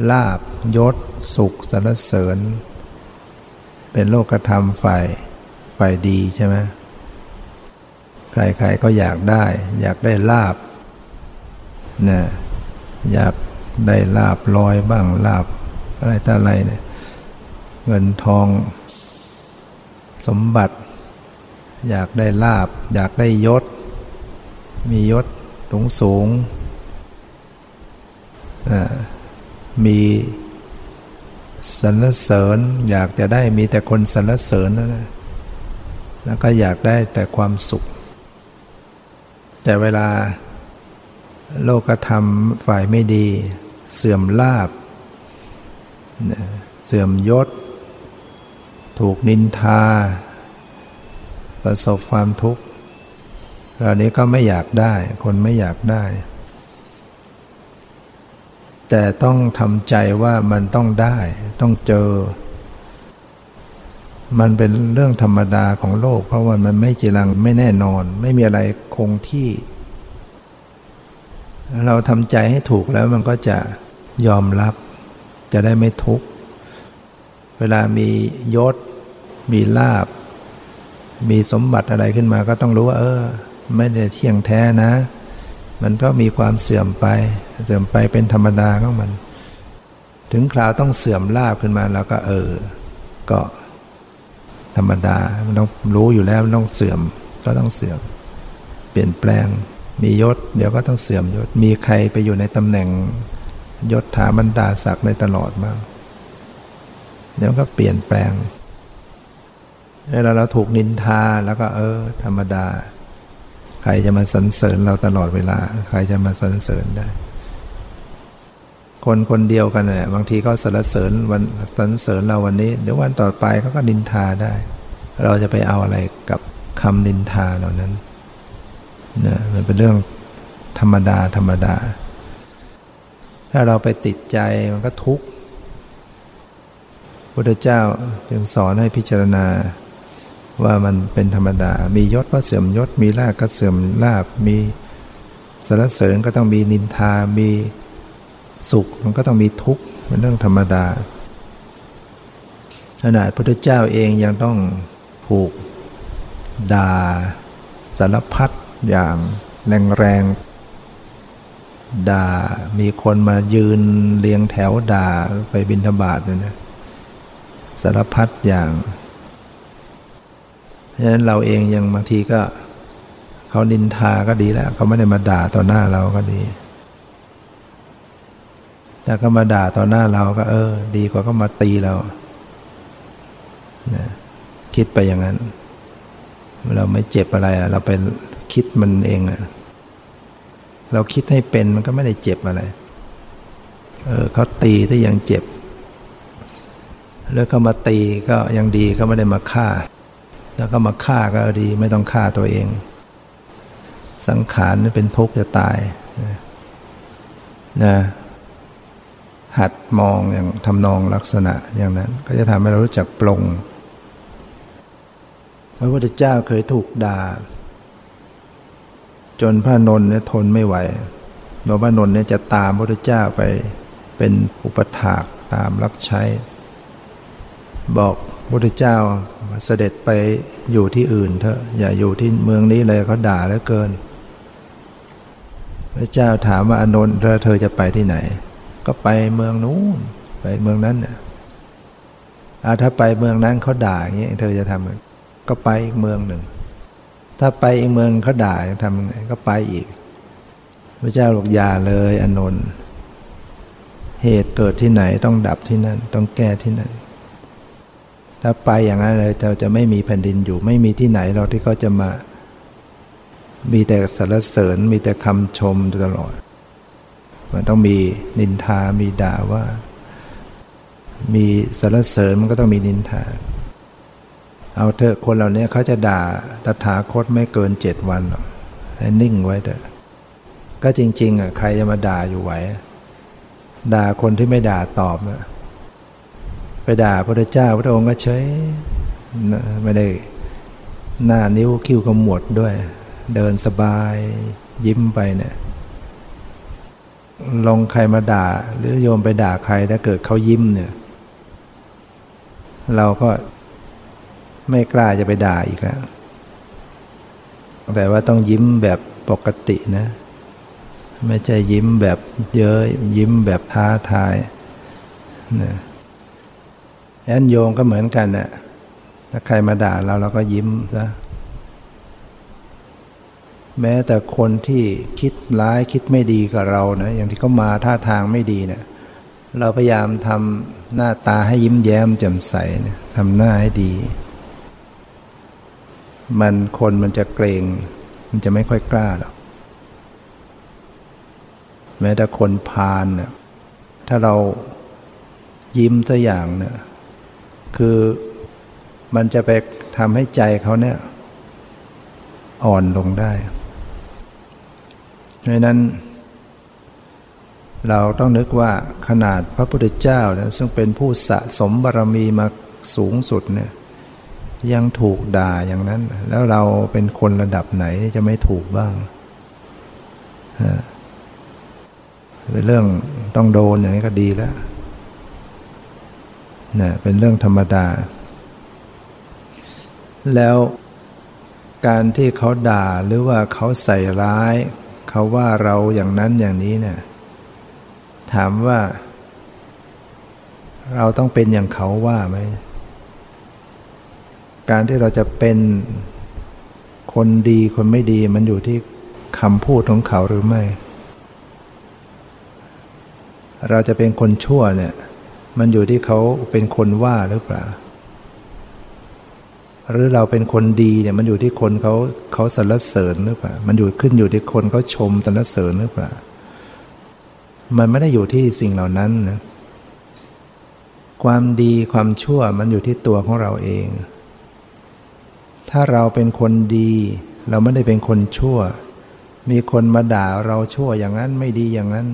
ลาบยศ สุขสรรเสริญ เป็นโลกธรรมฝ่ายฝ่ายดีใช่ไหมใครๆก็อยากได้ อยากได้ลาบนะอยากได้ลาบลอยบ้างลาบอะไรต่ออะไรเนี่ยเงินทอง สมบัติ อยากได้ลาบ อยากได้ยศ มียศสูงสูง มีสรรเสริญ อยากจะได้มีแต่คนสรรเสริญนะแล้วก็อยากได้แต่ความสุข แต่เวลาโลกธรรมฝ่ายไม่ดี เสื่อมลาบ เสื่อมยศ ถูกนินทา ประสบความทุกข์เหล่านี้ก็ไม่อยากได้ คนไม่อยากได้ แต่ต้องทำใจว่ามันต้องได้ ต้องเจอ มันเป็นเรื่องธรรมดาของโลก เพราะว่ามันไม่จีรังไม่แน่นอน ไม่มีอะไรคงที่ เราทำใจให้ถูกแล้วมันก็จะยอมรับ จะได้ไม่ทุกข์เวลามียศ มีลาบ มีสมบัติอะไรขึ้นมาก็ต้องรู้ว่า เออ ไม่ได้เที่ยงแท้นะ มันก็มีความเสื่อมไป เสื่อมไปเป็นธรรมดาของมัน ถึงคราวต้องเสื่อมลาบขึ้นมาแล้วก็เออ ก็ธรรมดา มันต้องรู้อยู่แล้วมันต้องเสื่อม ก็ต้องเสื่อม เปลี่ยนแปลง มียศ เดี๋ยวก็ต้องเสื่อมยศ มีใครไปอยู่ในตำแหน่งยศถาบรรดาศักดิ์ในตลอดบ้างเดี๋ยวก็เปลี่ยนแปลง เวลาเราถูกนินทาแล้วก็ เออ ธรรมดา ใครจะมาสรรเสริญเราตลอดเวลา ใครจะมาสรรเสริญได้ คนคนเดียวกันเนี่ยบางทีก็สรรเสริญวันสรรเสริญเราวันนี้เดี๋ยววันต่อไปเขาก็นินทาได้ เราจะไปเอาอะไรกับคำนินทาเหล่านั้นนะมันเป็นเรื่องธรรมดาธรรมดา ถ้าเราไปติดใจมันก็ทุกข์พุทธเจ้าจึงสอนให้พิจารณา ว่ามันเป็นธรรมดา มียศก็เสื่อมยศ มีลาภก็เสื่อมลาภมีสรรเสริญก็ต้องมีนินทา มีสุข มันก็ต้องมีทุกข์เป็นเรื่องธรรมดา ขนาดพระพุทธเจ้าเองยังต้องผูกด่าสารพัดอย่างแรงๆ ด่า มีคนมายืนเรียงแถวด่าไปบินธบาตเลยนะ สารพัดอย่าง ฉะนั้นเราเองยังบางทีก็เขาดินทาก็ดีแล้วเขาไม่ได้มาด่าต่อหน้าเราก็ดีแต่ก็มาด่าต่อหน้าเราก็ เออ ดีกว่าก็มาตีเรานะคิดไปอย่างนั้น เราไม่เจ็บอะไรเราไปคิดมันเองอะเราคิดให้เป็นมันก็ไม่ได้เจ็บอะไร เออเขาตีถ้ายังเจ็บ แล้วก็มาตีก็ยังดีเขาไม่ได้มาฆ่า แล้วก็มาฆ่าก็ดีไม่ต้องฆ่าตัวเอง สังขารนี่เป็นทุกข์จะตายนะหัดมองอย่างทำนองลักษณะอย่างนั้น ก็จะทำให้เรารู้จักปลงพระพุทธเจ้าเคยถูกด่า จนพระนนท์เนี่ยทนไม่ไหวหลวงพระนนท์เนี่ยจะตามพระพุทธเจ้าไปเป็นอุปถากตามรับใช้ บอก พระพุทธเจ้าเสด็จไปอยู่ที่อื่นเถอะอย่าอยู่ที่เมืองนี้เลยเขาด่าแล้วเกิน พระเจ้าถามว่าอนนท์เธอจะไปที่ไหน ก็ไปเมืองนู้นไปเมืองนั้นเนี่ยถ้าไปเมืองนั้นเขาด่าอย่างนี้เธอจะทำก็ไปอีกเมืองหนึ่ง ถ้าไปอีกเมืองเขาด่าทำยังไงก็ไปอีก พระเจ้าบอกอย่าเลยอนนท์เหตุเกิดที่ไหนต้องดับที่นั่น ต้องแก้ที่นั่น ถ้าไปอย่างนั้นเลยเราจะไม่มีแผ่นดินอยู่ ไม่มีที่ไหนเราที่เขาจะมา มีแต่สรรเสริญมีแต่คำชมตลอด มันต้องมีนินทา มีด่าว่า มีสรรเสริญมันก็ต้องมีนินทา เอาเถอะคนเหล่านี้เขาจะด่าตถาคตไม่เกินเจ็ดวันหรอกให้นิ่งไว้เถอะก็จริง ๆอะใครจะมาด่าอยู่ไหว ด่าคนที่ไม่ด่าตอบนะ ไปด่าพระเจ้าพระองค์ก็เฉยไม่ได้หน้านิ้วคิ้วขมวดด้วย เดินสบายยิ้มไปเนี่ยลงใครมาด่า หรือโยมไปด่าใครถ้าเกิดเขายิ้มเนี่ย เราก็ไม่กล้าจะไปด่าอีกแล้วแต่ว่าต้องยิ้มแบบปกตินะ ไม่ใช่ยิ้มแบบเย้ยยิ้มแบบท้าทายนะ ยันโยงก็เหมือนกันน่ะถ้าใครมาด่าเราเราก็ยิ้มซะแม้แต่คนที่คิดร้ายคิดไม่ดีกับเรานะอย่างที่เขามาท่าทางไม่ดีเนะี่ยเราพยายามทำหน้าตาให้ยิ้มแย้มแจ่มใสนะทำหน้าให้ดี มันคนมันจะเกรง มันจะไม่ค่อยกล้าหรอกแม้แต่คนพาลเนี่ยถ้าเรายิ้มสักอย่างเนี่ย คือมันจะไปทำให้ใจเขาเนี่ย อ่อนลงได้ดังนั้น เราต้องนึกว่าขนาดพระพุทธเจ้านะซึ่งเป็นผู้สะสมบารมีมาสูงสุดเนี่ยยังถูกด่าอย่างนั้น แล้วเราเป็นคนระดับไหนจะไม่ถูกบ้างเป็นเรื่องต้องโดนอย่างนี้ก็ดีแล้ว นะเป็นเรื่องธรรมดา แล้วการที่เขาด่าหรือว่าเขาใส่ร้าย เขาว่าเราอย่างนั้นอย่างนี้เนี่ยถามว่า เราต้องเป็นอย่างเขาว่าไหมการที่เราจะเป็นคนดีคนไม่ดีมันอยู่ที่คำพูดของเขาหรือไม่ เราจะเป็นคนชั่วเนี่ย มันอยู่ที่เขาเป็นคนว่าหรือเปล่า หรือเราเป็นคนดีเนี่ยมันอยู่ที่คนเขาเขาสรรเสริญหรือเปล่า มันอยู่ขึ้นอยู่ที่คนเขาชมสรรเสริญหรือเปล่า มันไม่ได้อยู่ที่สิ่งเหล่านั้นนะความดีความชั่วมันอยู่ที่ตัวของเราเอง ถ้าเราเป็นคนดี เราไม่ได้เป็นคนชั่ว มีคนมาด่าเราชั่วอย่างนั้นไม่ดีอย่างนั้น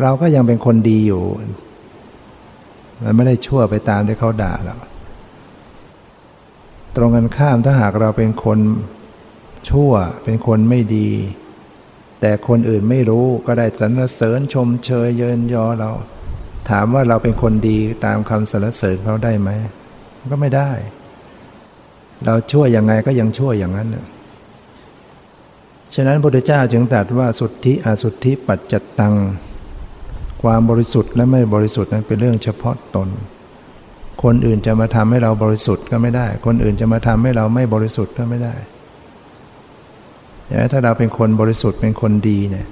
เราก็ยังเป็นคนดีอยู่ มันไม่ได้ชั่วไปตามที่เขาด่าเราตรงกันข้ามถ้าหากเราเป็นคนชั่วเป็นคนไม่ดี แต่คนอื่นไม่รู้ก็ได้สรรเสริญชมเชยเยินยอเรา ถามว่าเราเป็นคนดีตามคำสรรเสริญเขาได้ไหมก็ไม่ได้ เราชั่วยังไงก็ยังชั่วอย่างนั้นฉะนั้นพระพุทธเจ้าจึงตรัสว่าสุทธิอสุทธิปัจจตัง ความบริสุทธิ์และไม่บริสุทธิ์นั้นเป็นเรื่องเฉพาะตน คนอื่นจะมาทำให้เราบริสุทธิ์ก็ไม่ได้ คนอื่นจะมาทำให้เราไม่บริสุทธิ์ก็ไม่ได้ถ้าเราเป็นคนบริสุทธิ์เป็นคนดีเนี่ย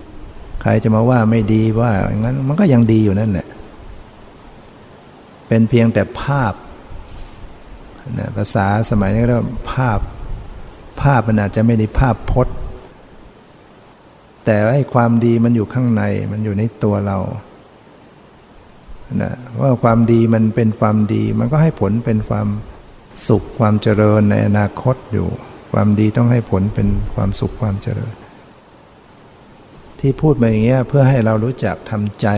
ใครจะมาว่าไม่ดีว่าอย่างนั้นมันก็ยังดีอยู่นั่นแหละเป็นเพียงแต่ภาพนะภาษาสมัยนี้เรียกว่าภาพ ภาพมันอาจจะไม่ได้ภาพพจน์ แต่ไอ้ความดีมันอยู่ข้างในมันอยู่ในตัวเรา นะว่าความดีมันเป็นความดี มันก็ให้ผลเป็นความสุขความเจริญในอนาคตอยู่ ความดีต้องให้ผลเป็นความสุขความเจริญ ที่พูดมาอย่างเงี้ยเพื่อให้เรารู้จักทำใจ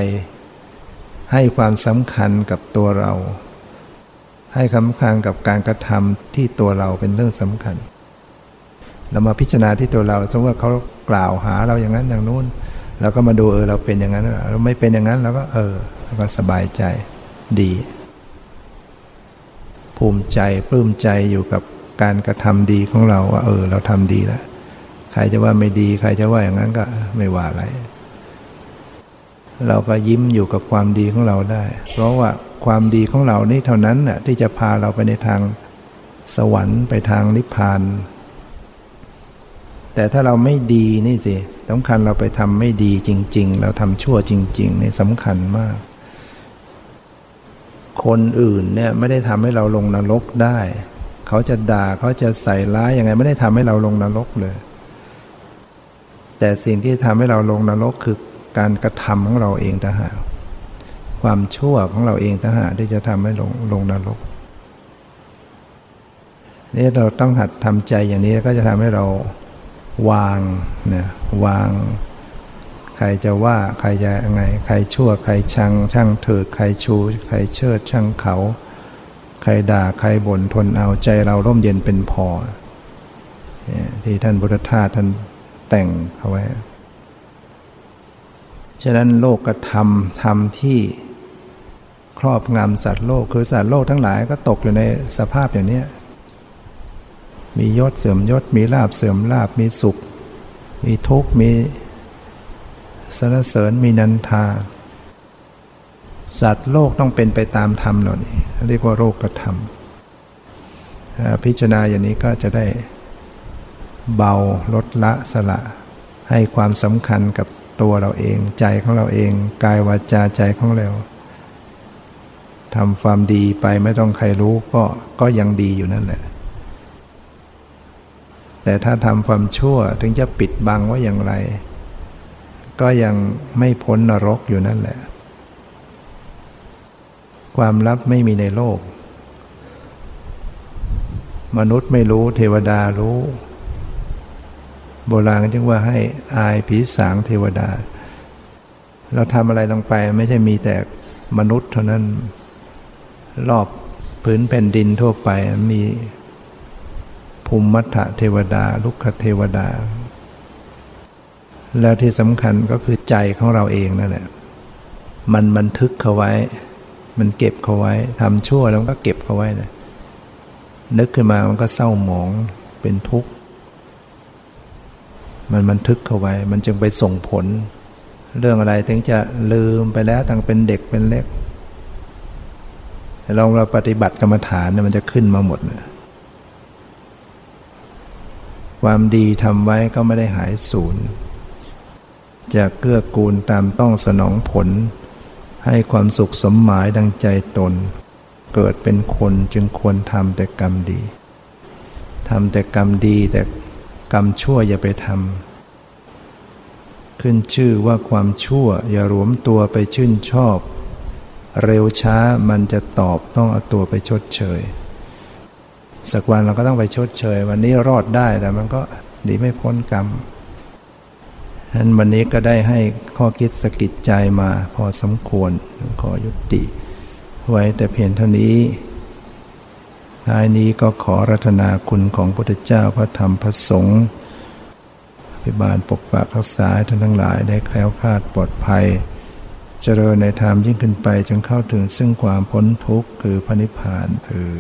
ให้ความสำคัญกับตัวเรา ให้คำคัญกับการกระทำที่ตัวเราเป็นเรื่องสำคัญ เรามาพิจารณาที่ตัวเราสมมติว่าเขากล่าวหาเราอย่างนั้นอย่างนู้น เราก็มาดูเออเราเป็นอย่างนั้นเราไม่เป็นอย่างนั้นเราก็เออเราก็สบายใจดี ภูมิใจปลื้มใจอยู่กับการกระทำดีของเราว่าเออ เราทำดีแล้วใครจะว่าไม่ดี ใครจะว่าอย่างนั้นก็ไม่ว่าอะไร เราก็ยิ้มอยู่กับความดีของเราได้ เพราะว่าความดีของเรานี่เท่านั้นน่ะที่จะพาเราไปในทางสวรรค์ไปทางนิพพาน แต่ถ้าเราไม่ดีนี่สิสำคัญเราไปทำไม่ดีจริง ๆ เราทำชั่วจริงๆนี่สำคัญมาก คนอื่นเนี่ยไม่ได้ทำให้เราลงนรกได้ เขาจะด่าเขาจะใส่ร้ายยังไงไม่ได้ทำให้เราลงนรกเลย แต่สิ่งที่ทำให้เราลงนรกคือการกระทำของเราเองทหารความชั่วของเราเองทหารที่จะทำให้ลงลงนรกนี่เราต้องหัดทำใจอย่างนี้แล้วก็จะทำให้เรา วางเนี่ยวาง ใครจะว่าใครจะยังไง ใครชั่วใครชัง ช่างเถิดใครชู ใครเชิดช่างเขา ใครด่าใครบ่นทนเอาใจเราร่มเย็นเป็นพอ ที่ท่านพุทธทาสท่านแต่งเอาไว้ ฉะนั้นโลกกระทำทำที่ครอบงำสัตว์โลกคือสัตว์โลกทั้งหลายก็ตกอยู่ในสภาพอย่างนี้ มียศเสื่อมยศ มีลาบเสื่อมลาบ มีสุข มีทุกข์ มีสรรเสริญ มีนันทา สัตว์โลกต้องเป็นไปตามธรรมเหล่านี้ เรียกว่าโลกธรรมพิจารณาอย่างนี้ก็จะได้เบาลดละสละ ให้ความสำคัญกับตัวเราเอง ใจของเราเอง กายวาจาใจของเราทำความดีไปไม่ต้องใครรู้ก็ก็ยังดีอยู่นั่นแหละ แต่ถ้าทำความชั่วถึงจะปิดบังว่าอย่างไร ก็ยังไม่พ้นนรกอยู่นั่นแหละ ความลับไม่มีในโลก มนุษย์ไม่รู้เทวดารู้ โบราณจึงว่าให้อายผีสางเทวดา เราทำอะไรลงไปไม่ใช่มีแต่มนุษย์เท่านั้นรอบผืนแผ่นดินทั่วไปมี ภูมิมัทธเทวดา ลุกขเทวดา แล้วที่สำคัญก็คือใจของเราเองนั่นแหละมันบันทึกเขาไว้ มันเก็บเขาไว้ทำชั่วแล้วก็เก็บเขาไว้นะนึกขึ้นมามันก็เศร้าหมองเป็นทุกข์ มันบันทึกเขาไว้ มันจึงไปส่งผล เรื่องอะไรถึงจะลืมไปแล้วตั้งเป็นเด็กเป็นเล็กลองเราปฏิบัติกรรมฐานเนี่ยมันจะขึ้นมาหมดนะ ความดีทำไว้ก็ไม่ได้หายสูญจะเกื้อกูลตามต้องสนองผล ให้ความสุขสมหมายดังใจตน เกิดเป็นคนจึงควรทำแต่กรรมดีทำแต่กรรมดีแต่กรรมชั่วอย่าไปทำขึ้นชื่อว่าความชั่วอย่ารวมตัวไปชื่นชอบ เร็วช้ามันจะตอบต้องเอาตัวไปชดเชย สักวันเราก็ต้องไปชดเชย วันนี้รอดได้แต่มันก็ดีไม่พ้นกรรมนั้นวันนี้ก็ได้ให้ข้อคิดสกิดใจมาพอสมควรขอยุติ ไว้แต่เพียงเท่านี้ท้ายนี้ก็ขอรัตนาคุณของพระพุทธเจ้าพระธรรมพระสงฆ์พิบาลปกปักรักษาท่านทั้งหลายได้แคล้วคลาดปลอดภัย เจริญในธรรมยิ่งขึ้นไปจนเข้าถึงซึ่งความพ้นทุกข์คือพระนิพพานคือ